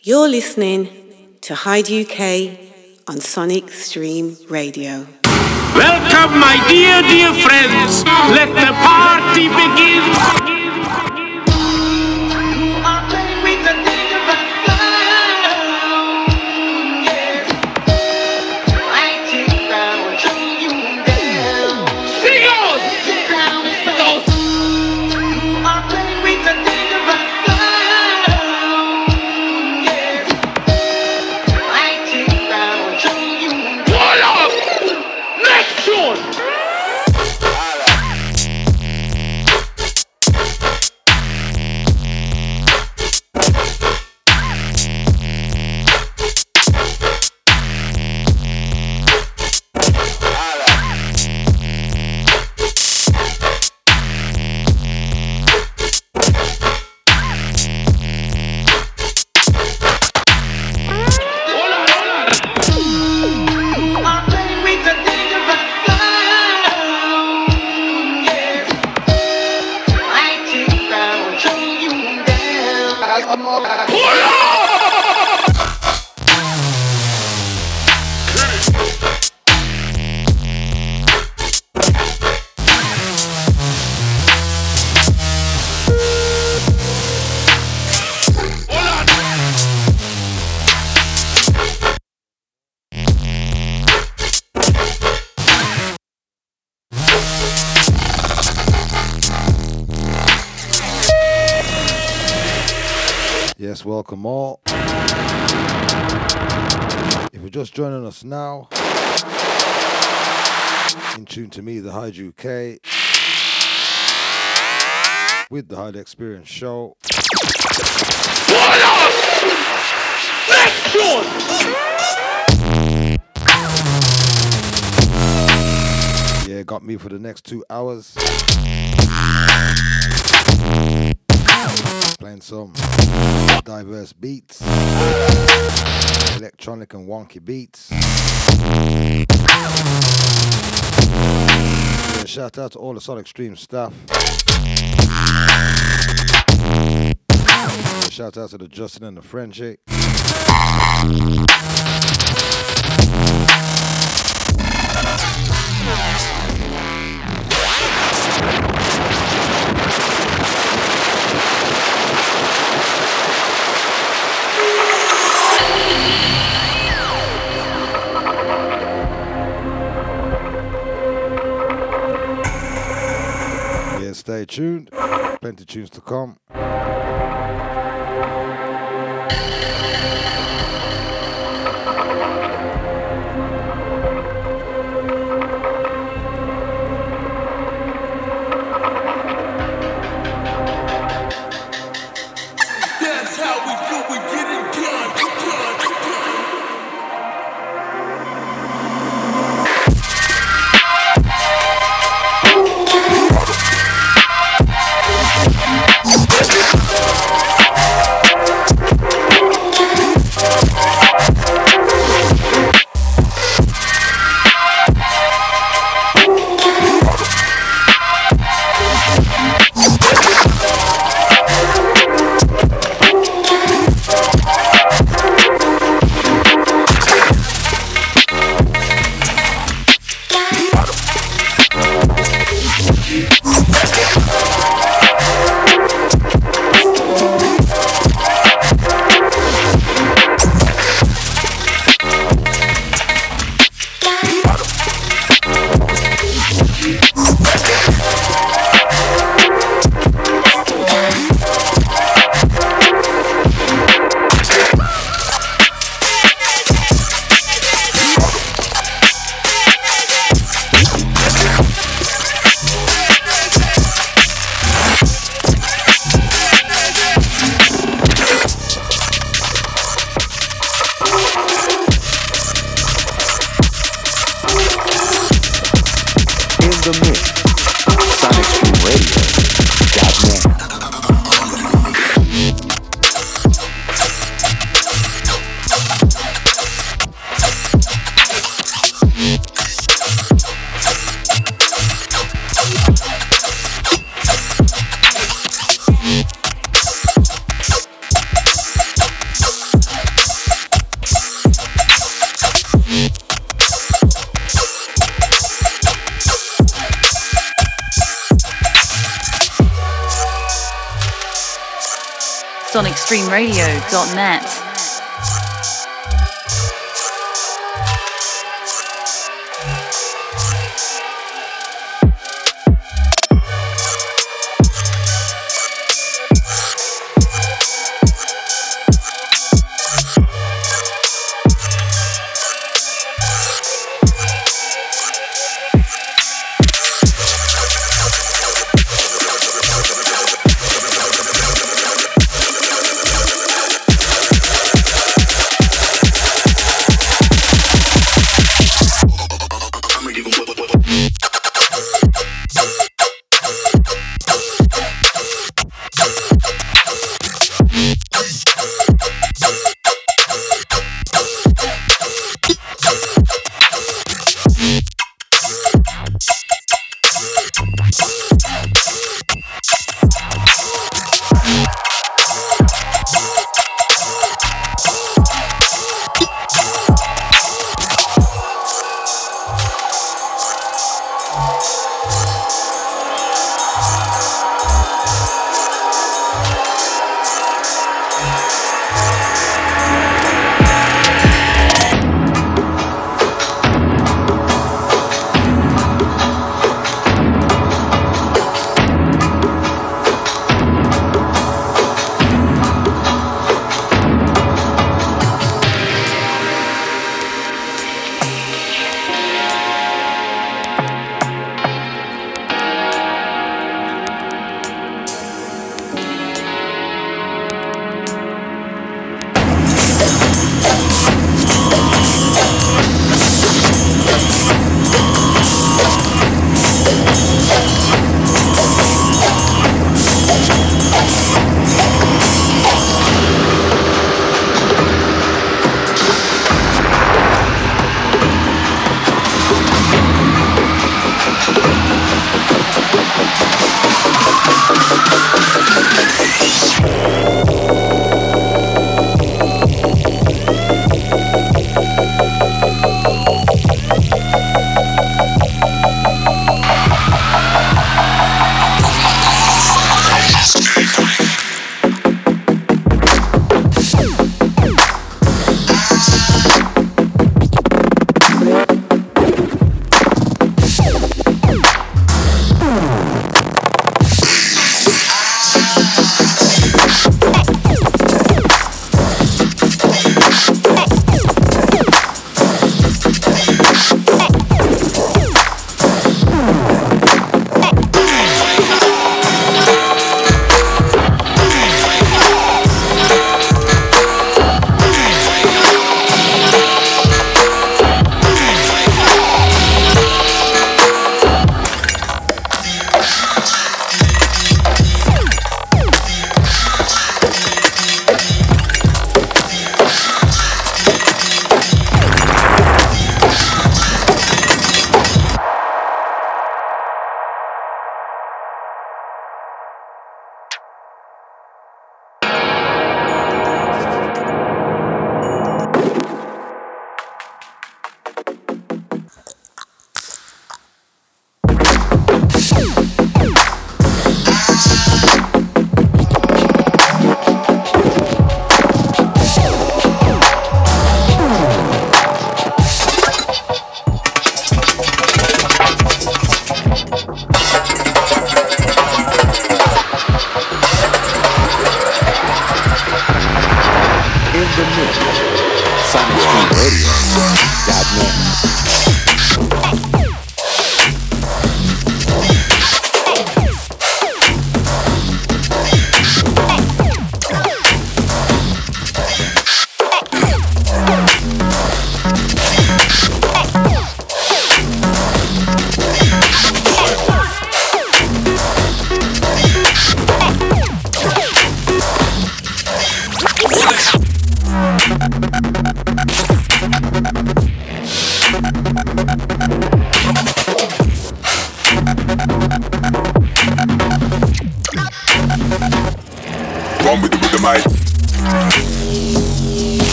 You're listening to Hyde UK on Sonic Stream Radio. Welcome, my dear, dear friends. Let the party begin. Just now, in tune to me, the Hyde UK, with the Hyde Experience Show. Yeah, got me for the next two hours. Playing some diverse beats, electronic and wonky beats. Yeah, shout out to all the Sonic Stream staff. Yeah, shout out to the Justin and the Frenchie. Stay tuned. Plenty tunes to come. sonicstreamradio.net. You're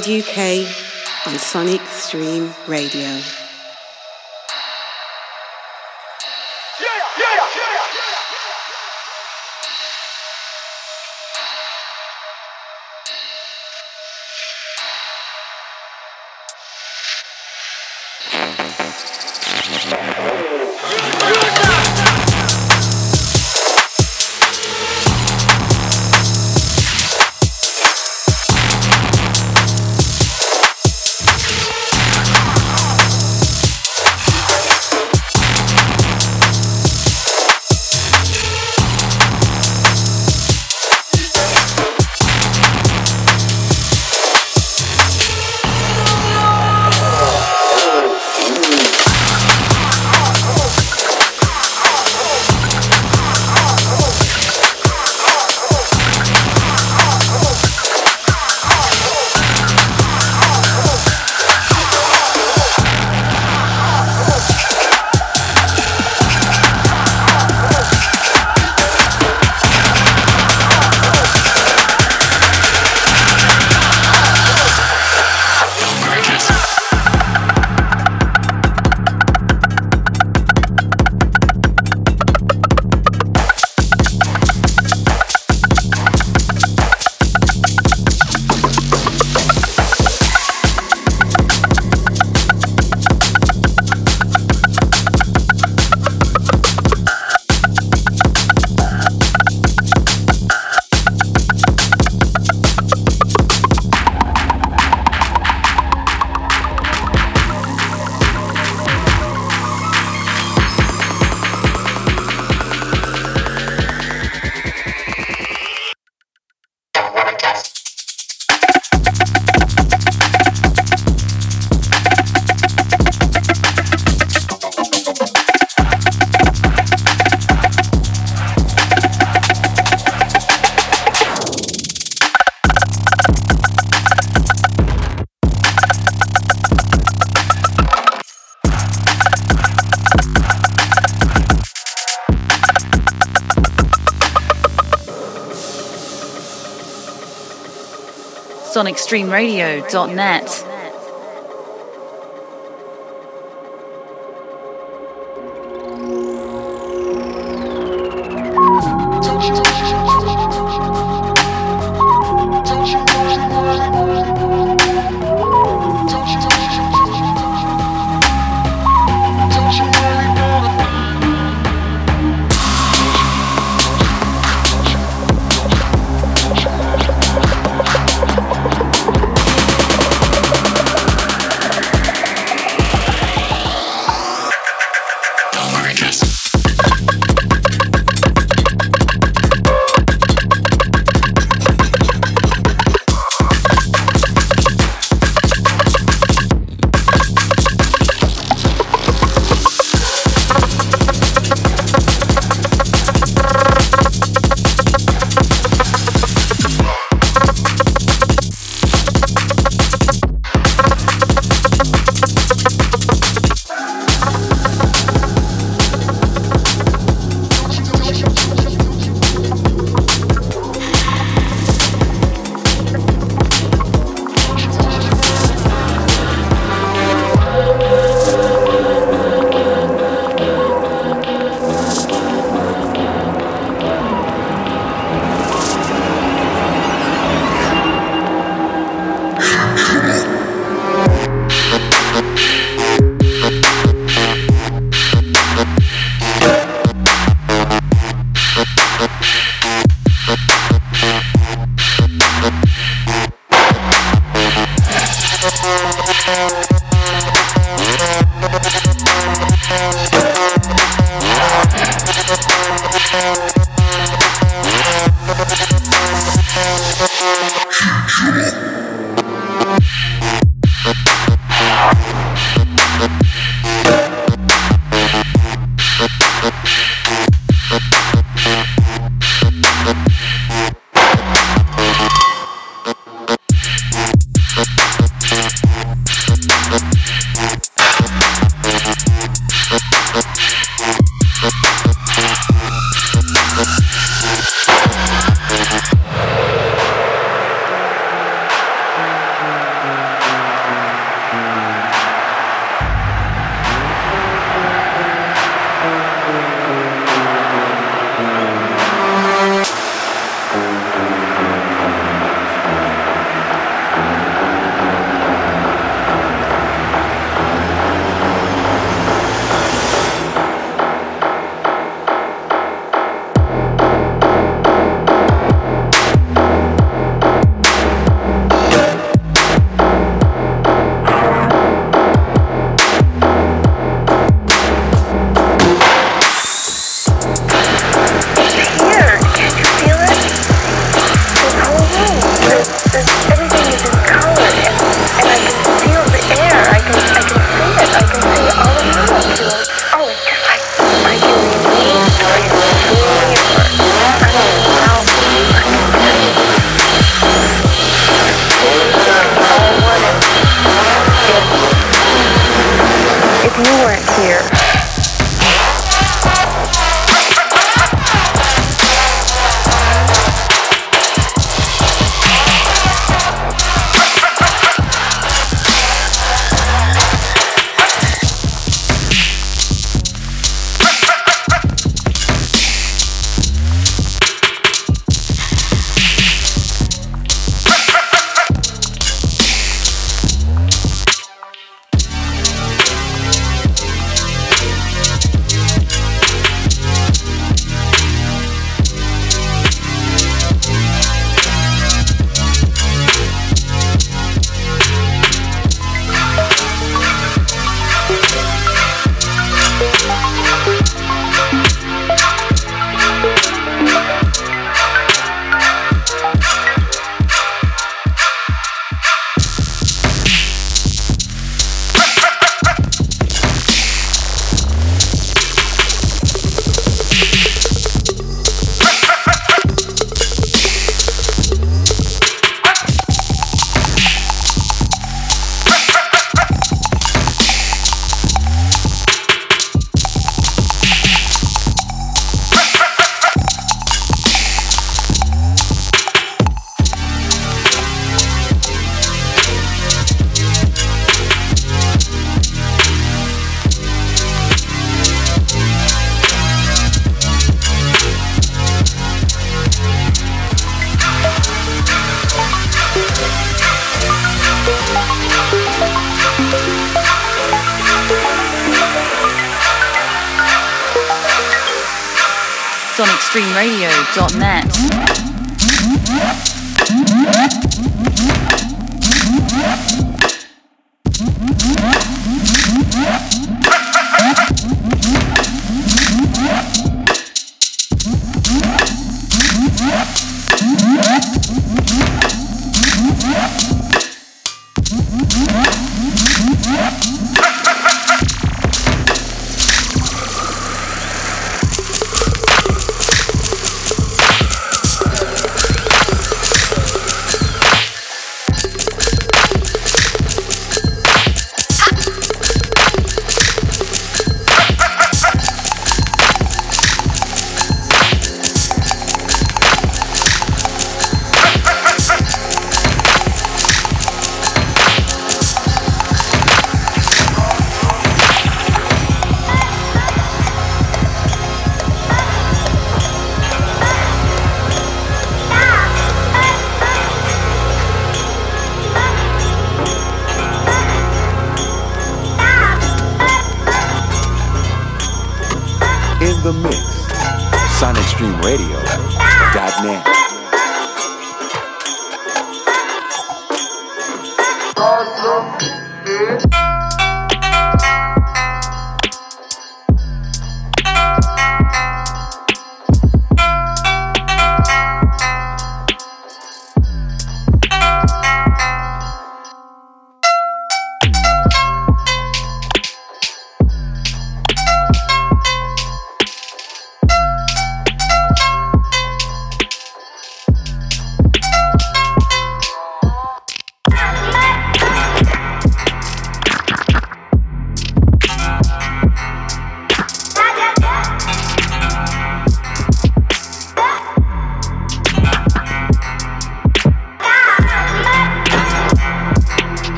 To UK on Sonic Stream Radio. sonicstreamradio.net.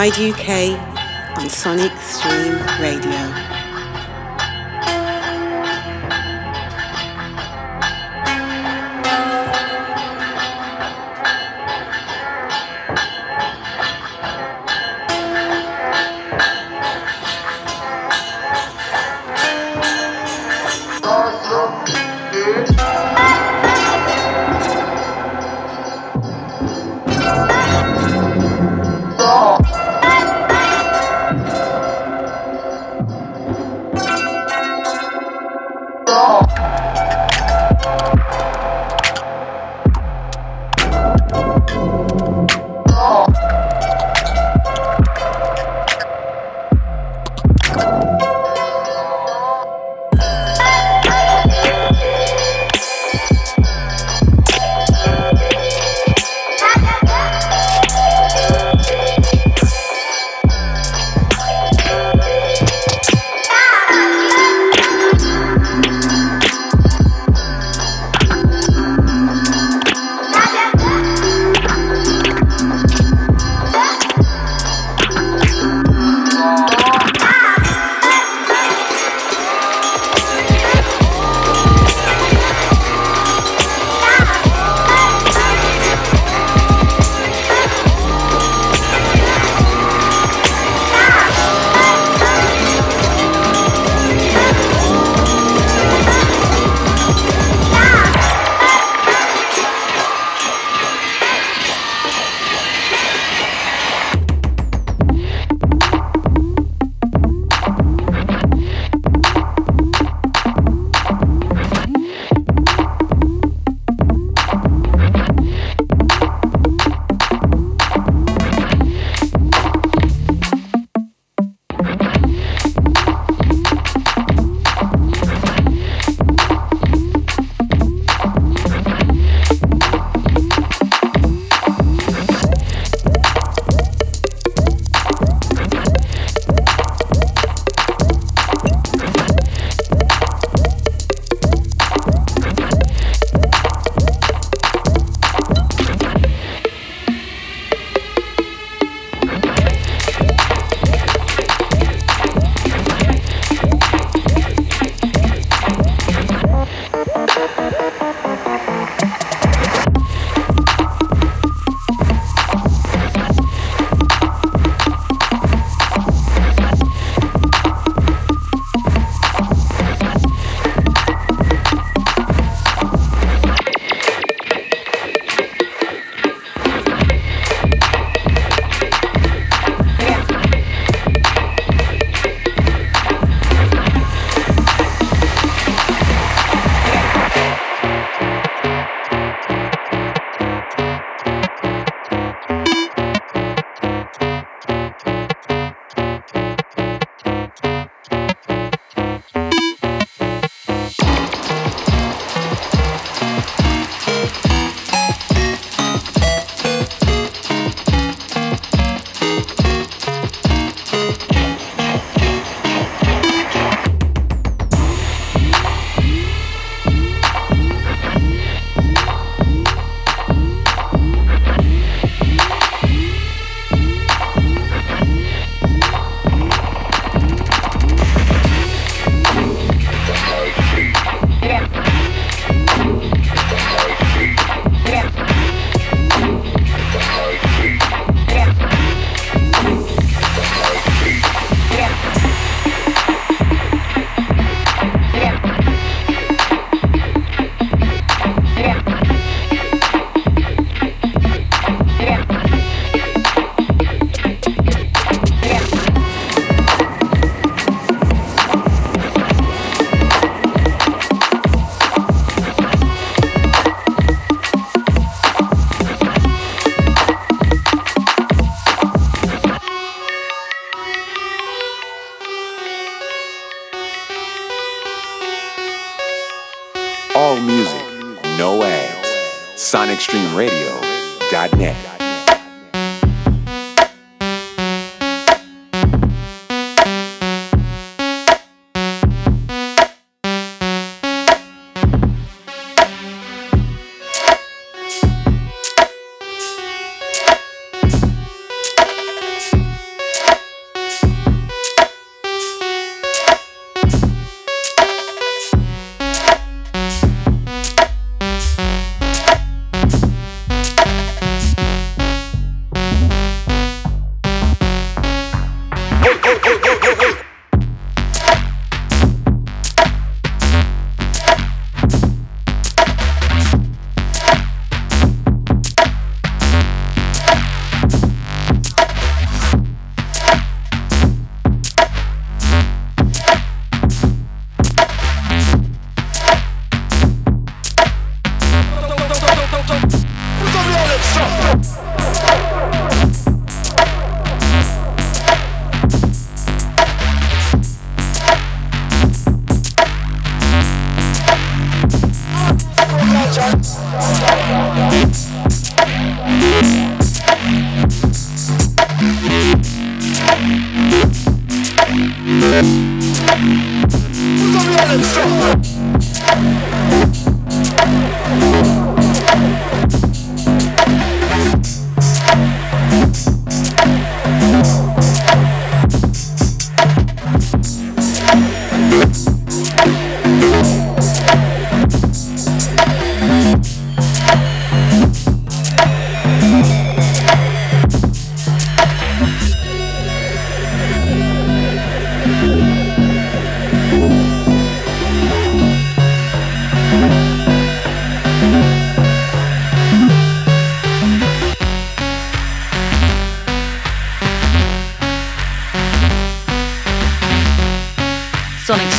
to Hyde UK on Sonic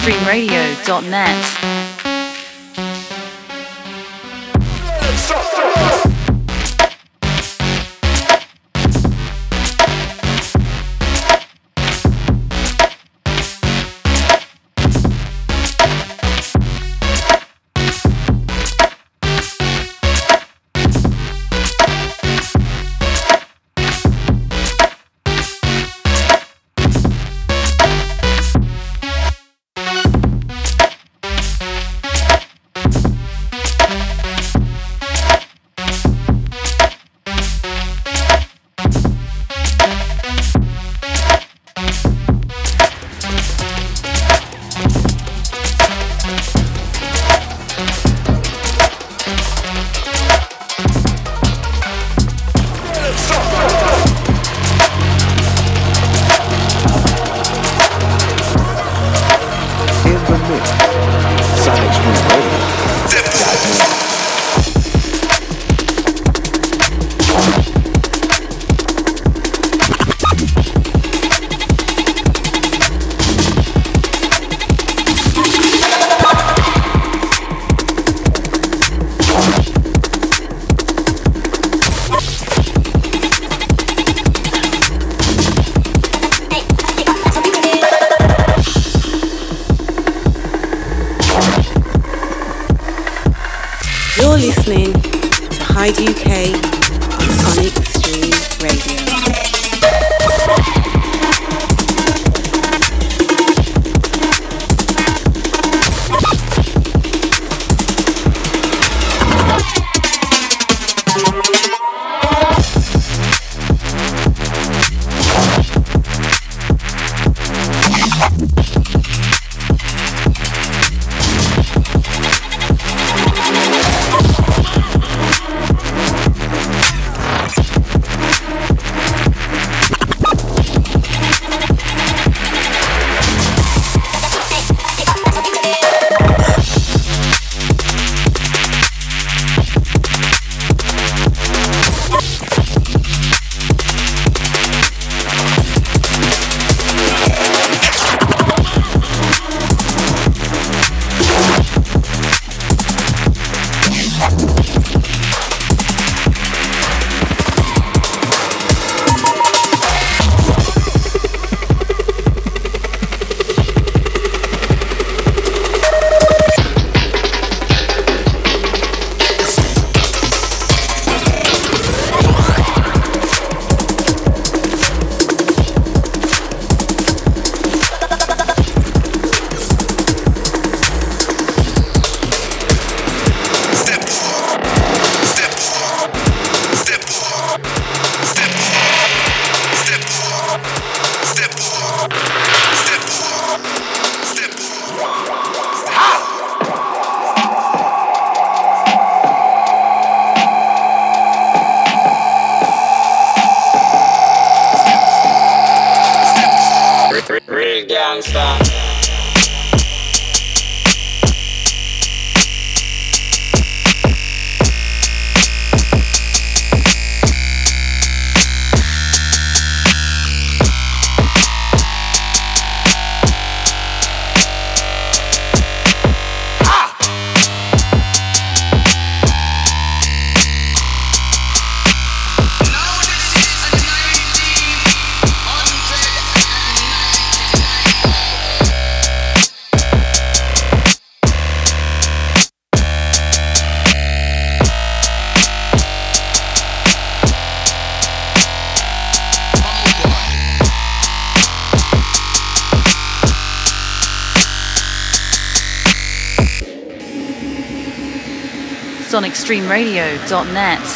sonicstreamradio.net. gangster. sonicstreamradio.net.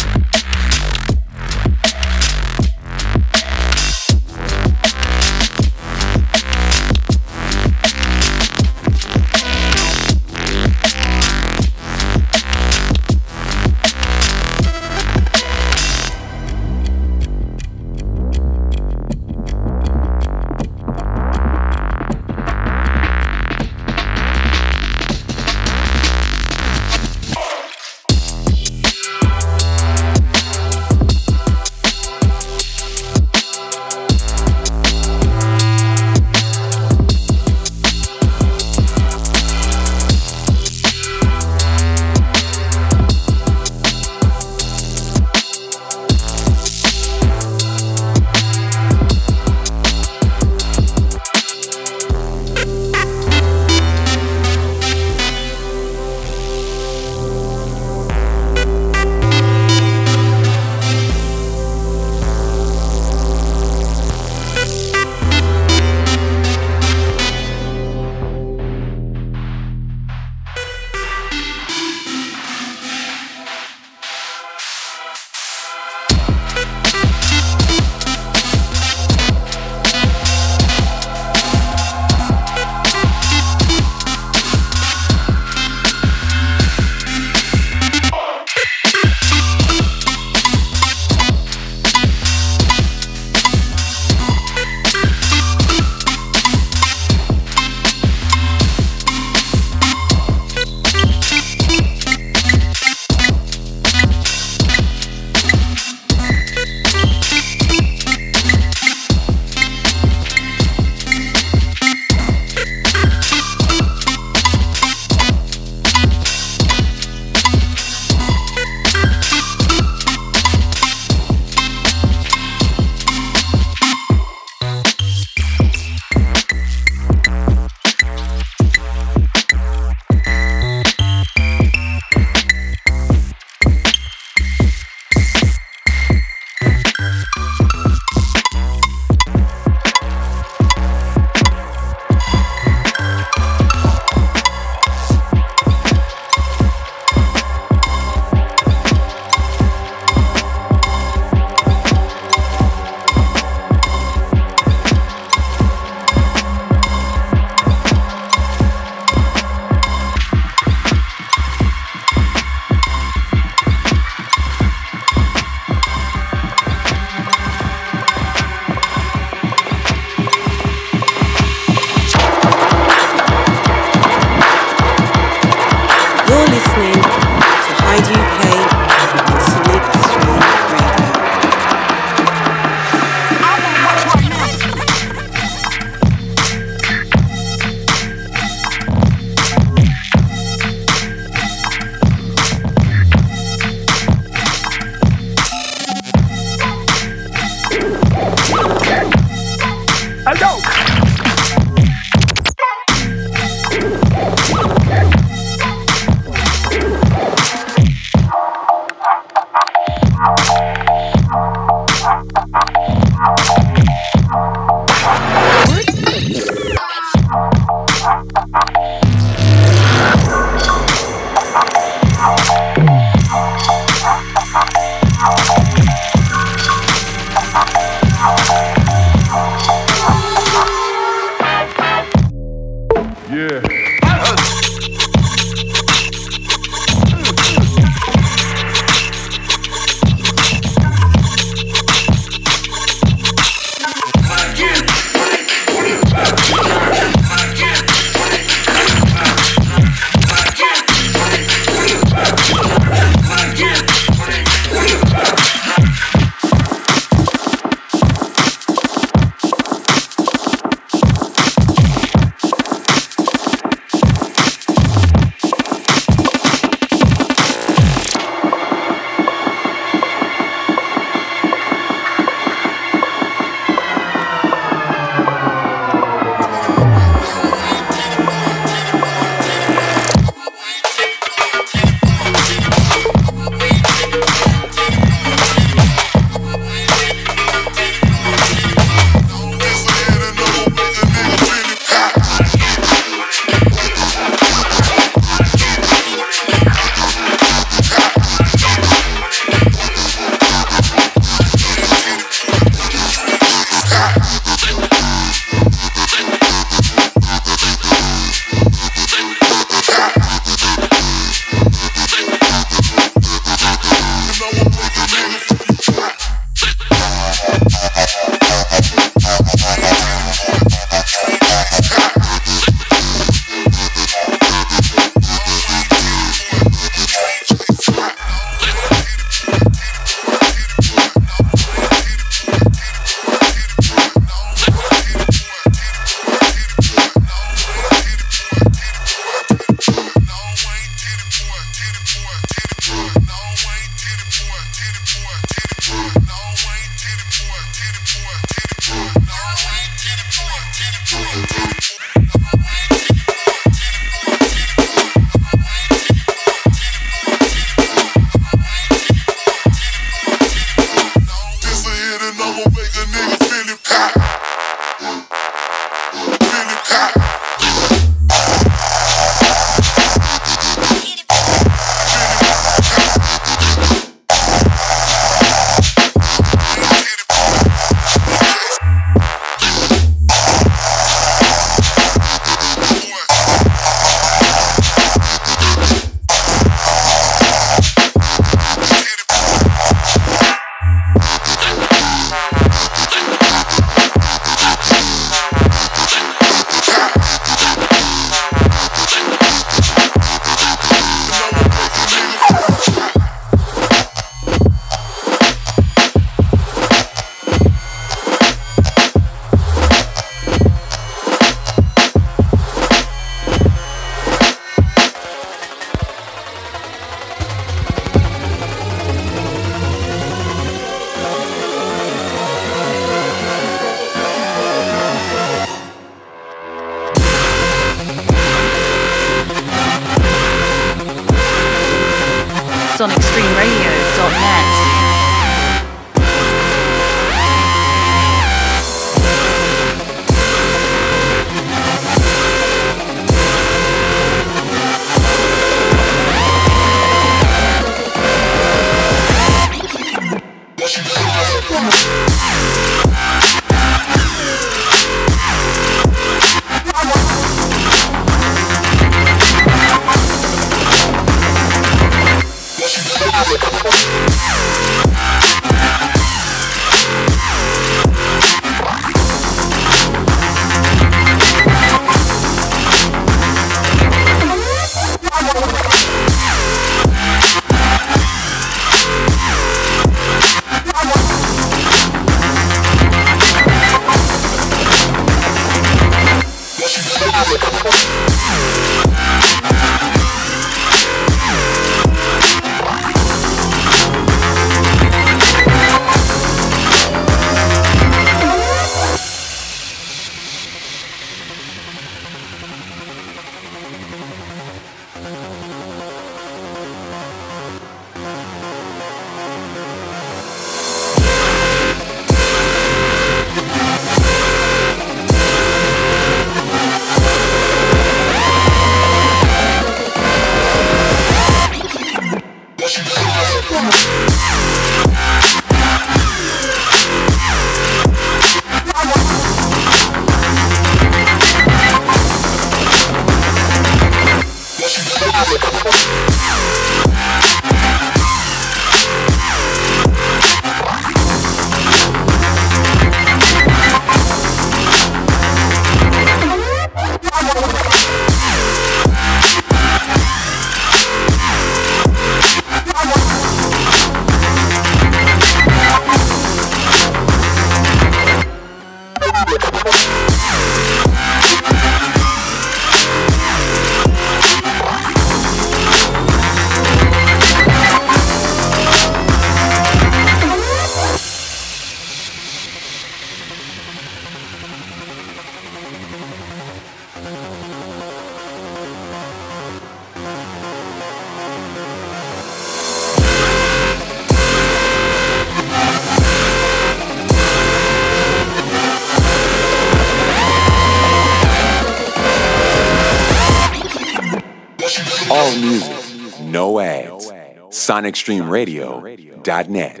sonicstreamradio.net.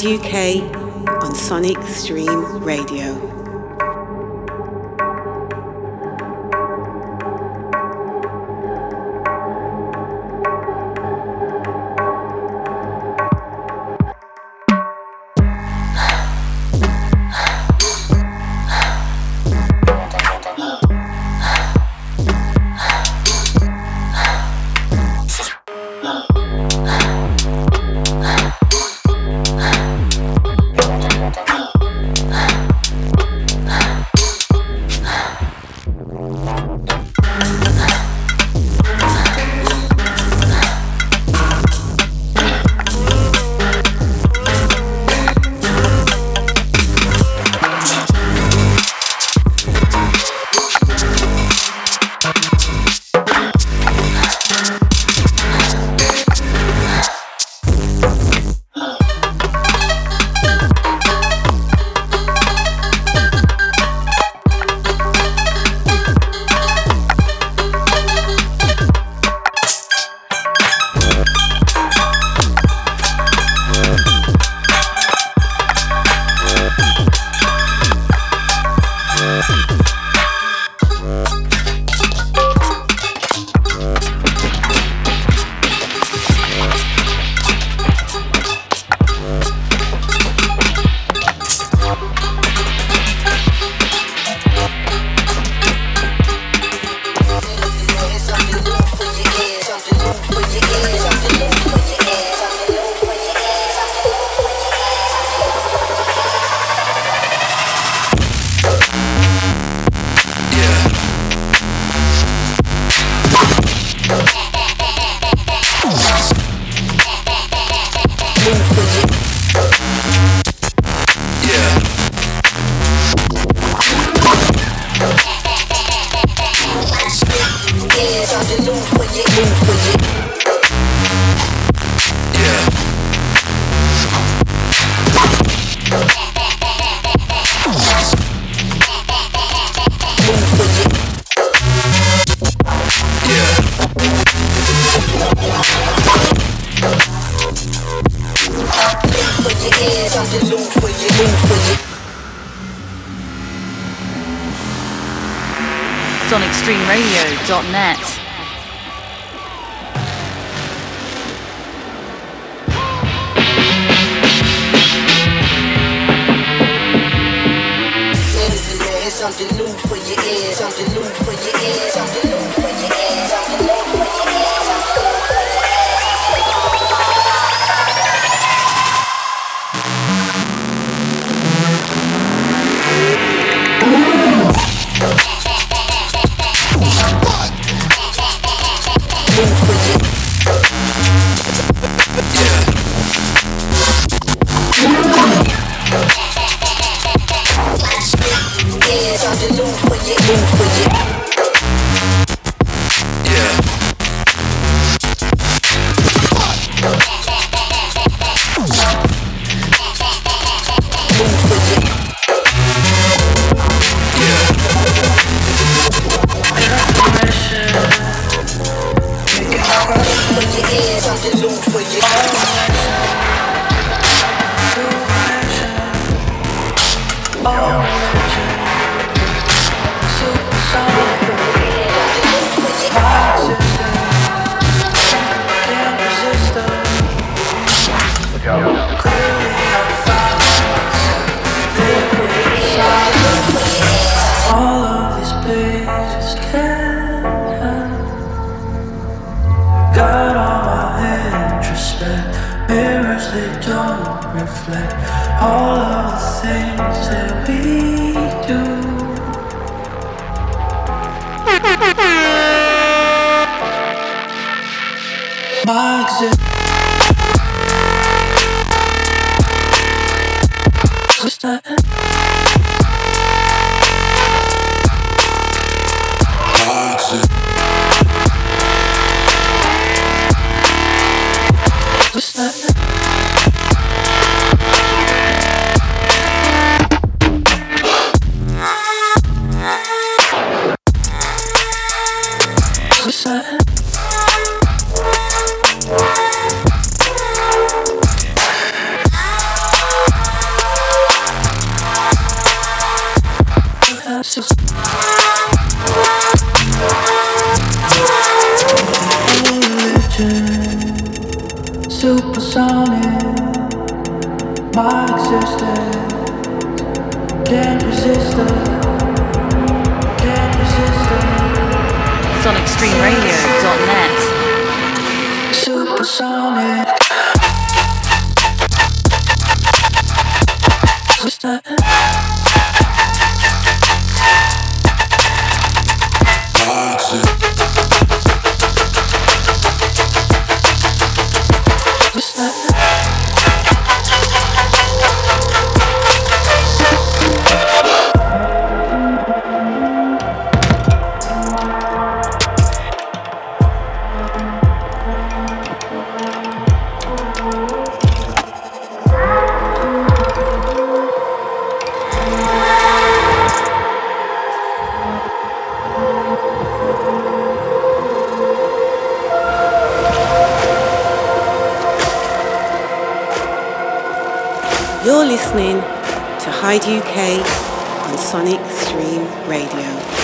UK sonicstreamradio.net. something new for your ears, something new for your ears, something new for your ears, something new for your ears, You're listening to Hyde UK on Sonic Stream Radio.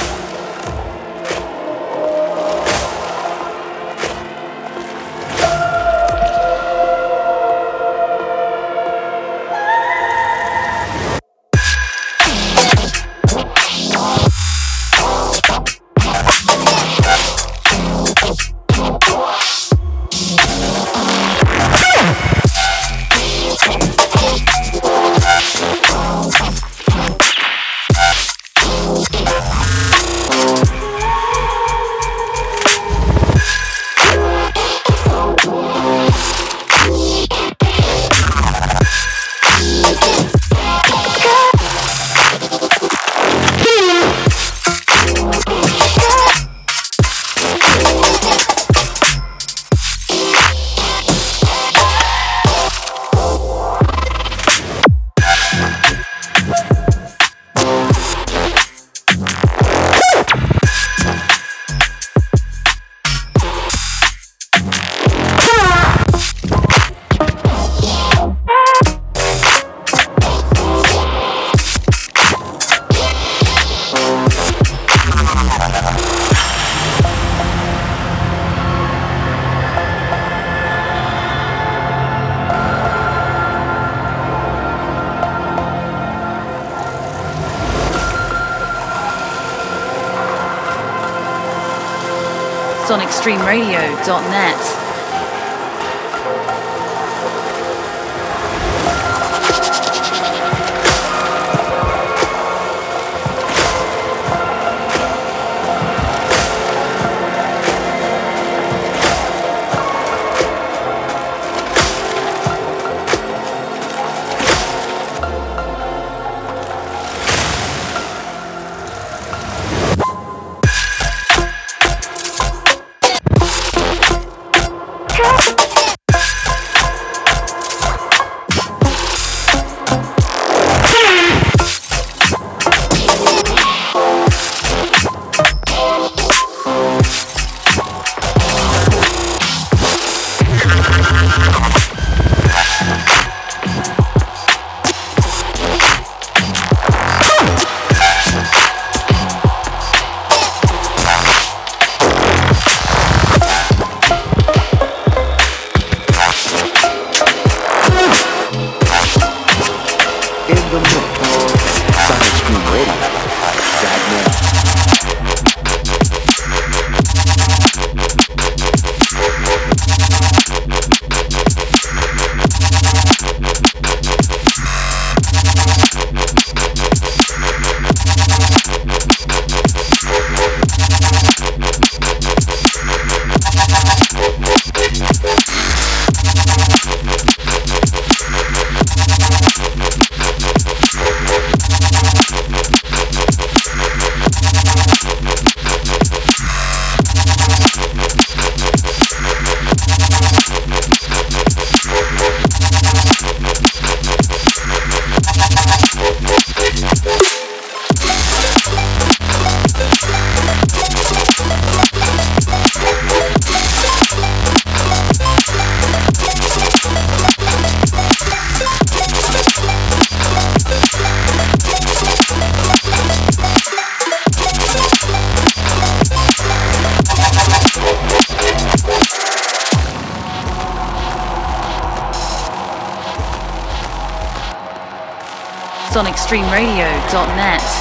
sonicstreamradio.net.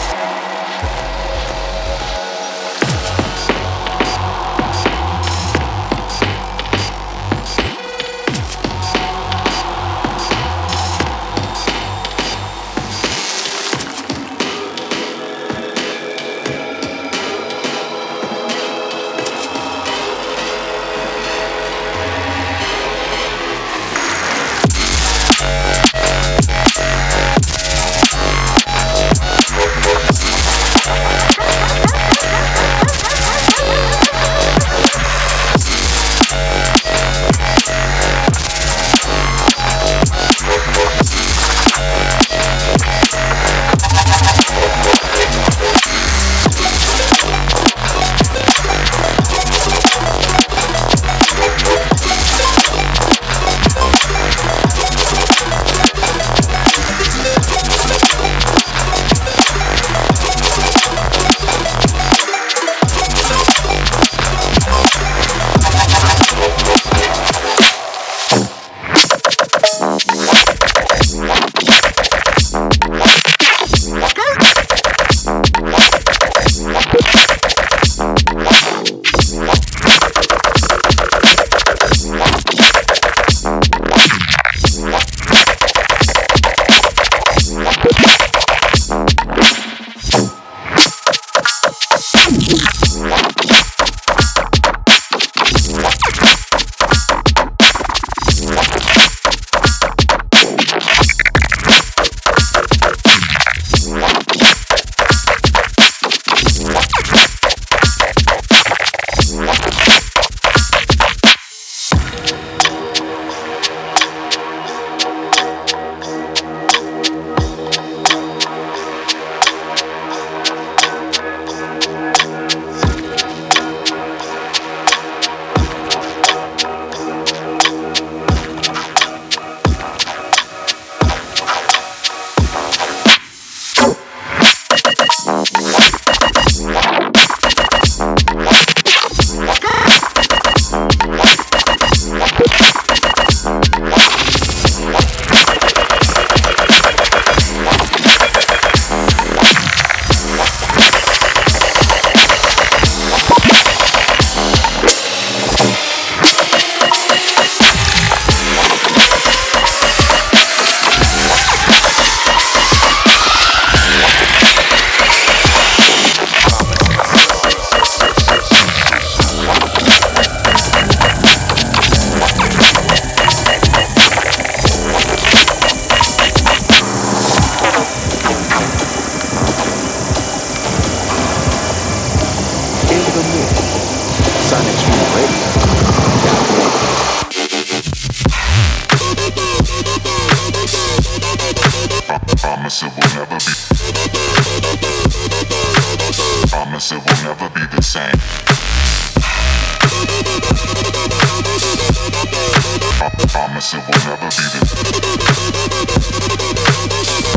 Promise it will never be the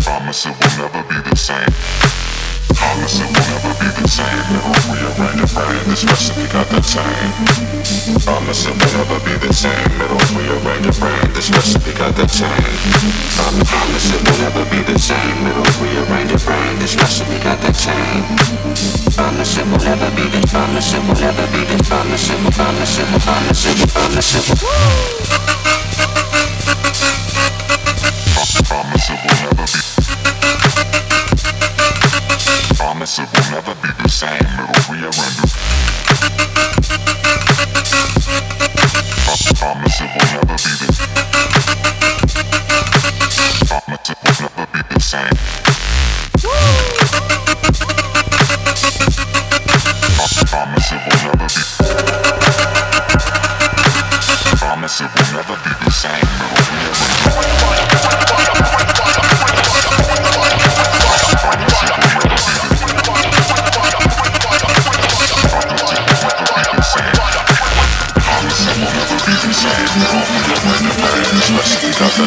Promise it will never be the same. Promise it will never be the same. Never rearrange your brain. This recipe got the same. Promise it will never be the same. Never rearrange your brain. This recipe got the same. Promise it will never be the same. Never rearrange your brain. This recipe got the same. Promise it will never be the. Promise it will never be the. Promise it will. Promise it will. Promise it will. Promise it will. Promise it will never be. Promise it will never be the same. It'll rearrange. Promise it will never be the. You're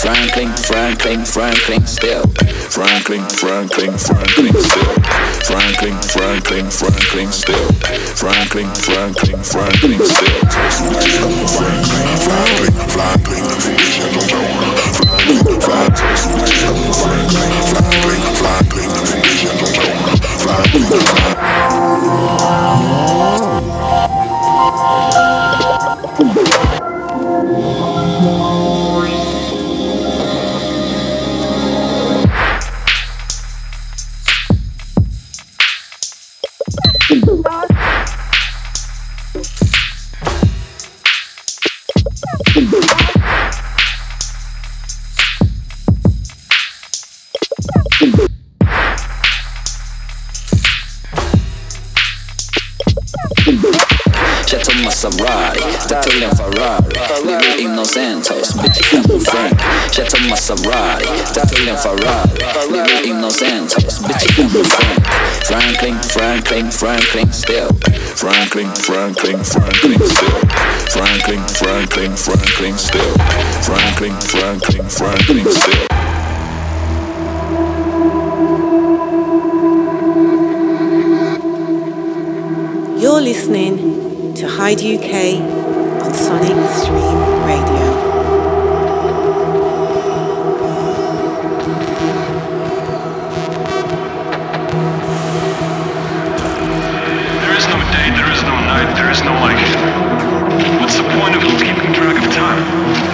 Franklin, Franklin, Franklin still. Franklin, Franklin, Franklin still. Franklin, Franklin, Franklin still. Franklin, Franklin, Franklin still. Franklin, Franklin, Franklin, Franklin, Franklin, Franklin, Franklin, Franklin, Franklin, Franklin, Ferrari, living innocentos, bitch you Frank, Chateau Maserati, Tertullian Ferrari, living innocentos, bitch you Frank, Franklin, Franklin, Franklin still, Franklin, Franklin, Franklin still, Franklin, Franklin, Franklin still, Franklin, Franklin, Franklin still. You're listening to Hyde UK There is no day, there is no night, there is no life. What's the point of keeping track of time?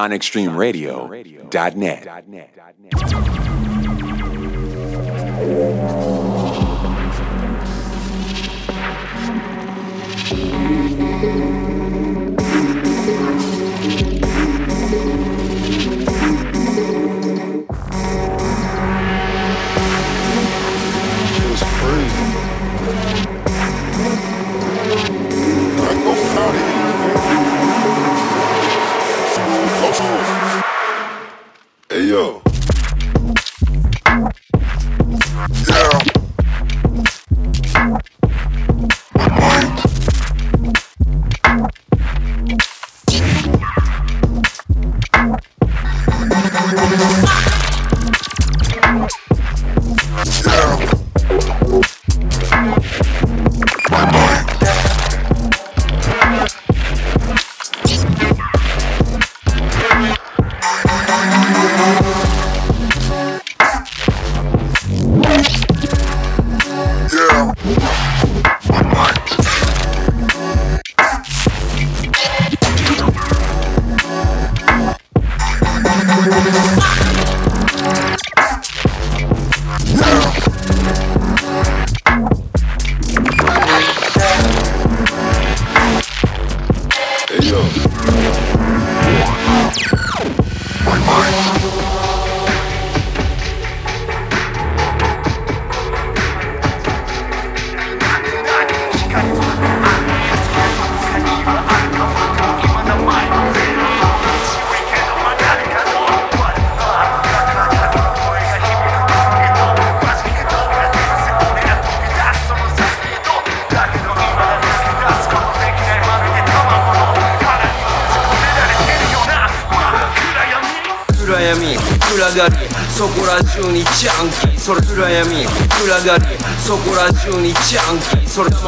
SonicStreamRadio.net.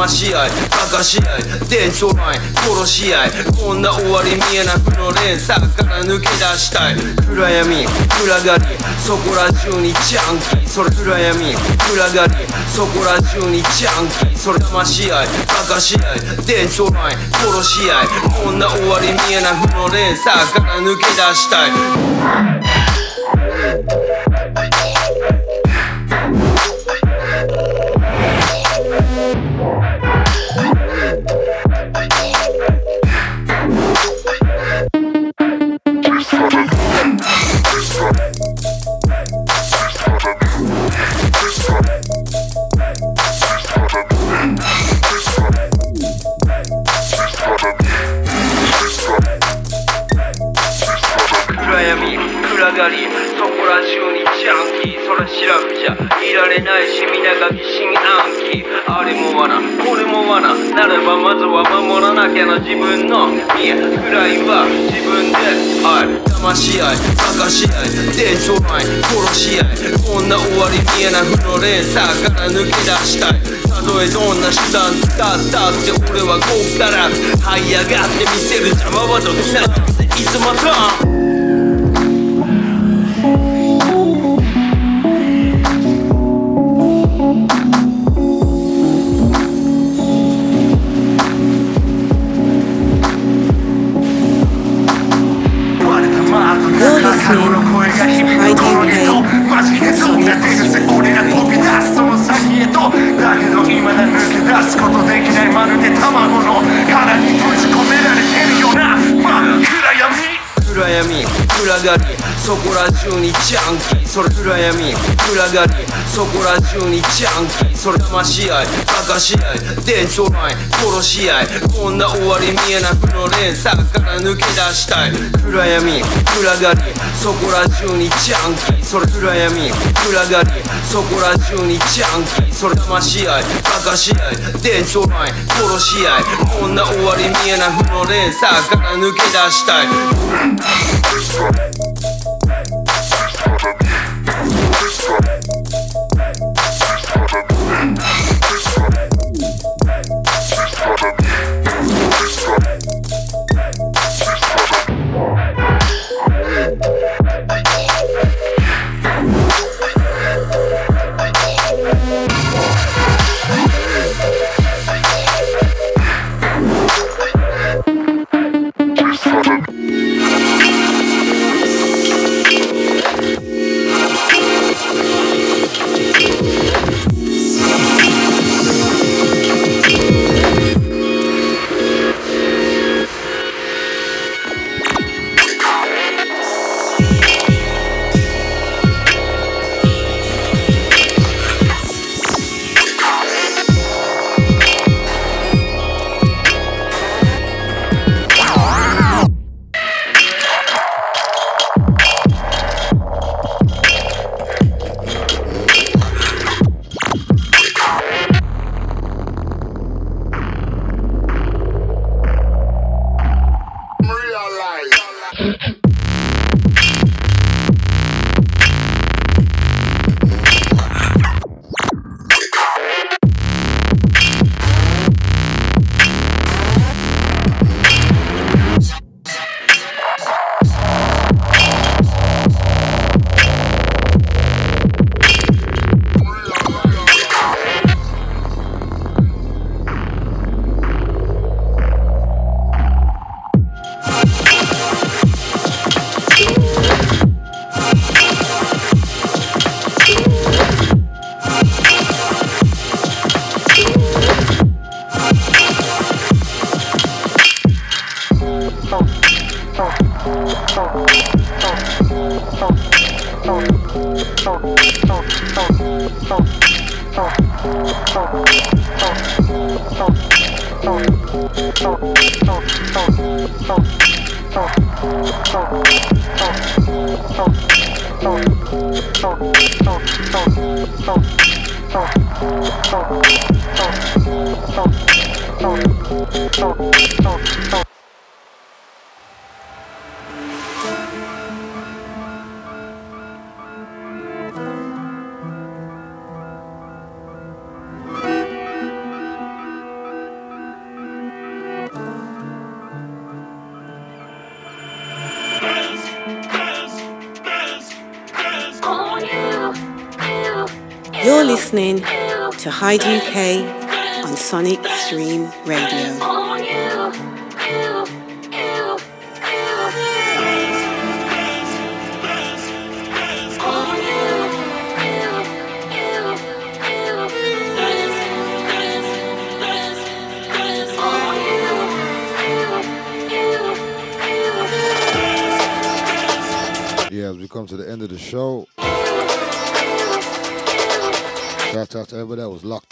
キーそれ騙し合いバカし合い店長ライン殺し合いこんな終わり見えなくの連鎖から抜け出したい暗闇暗がりそこら中にジャンキーそれ暗闇暗がりそこら中にジャンキーそれ騙し合いバカし合い店長ライン殺し合いこんな終わり見えなくの連鎖から抜け出したい騙し合い明かし合い店長前殺し合い。こんな終わり見えな負の連鎖から抜け出したい。たとえどんな手段使ったって俺はこっから這い上がってみせる邪魔はどきないつまたこら中にジャンキー。それ暗闇。暗がり。そこら中にジャンキー。それ騙し合い。バカし合い。伝承ライン殺し合い。こんな終わり見えなくの連鎖。から抜け出したい。暗闇。暗がり。そこら中にジャンキー。それ暗闇。暗がり。そこら中にジャンキー。それ騙し合い。バカし合い。伝承ライン殺し合い。こんな終わり見えなくの連鎖。から抜け出したい。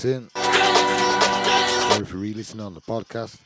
In. Sorry for re-listening on the podcast.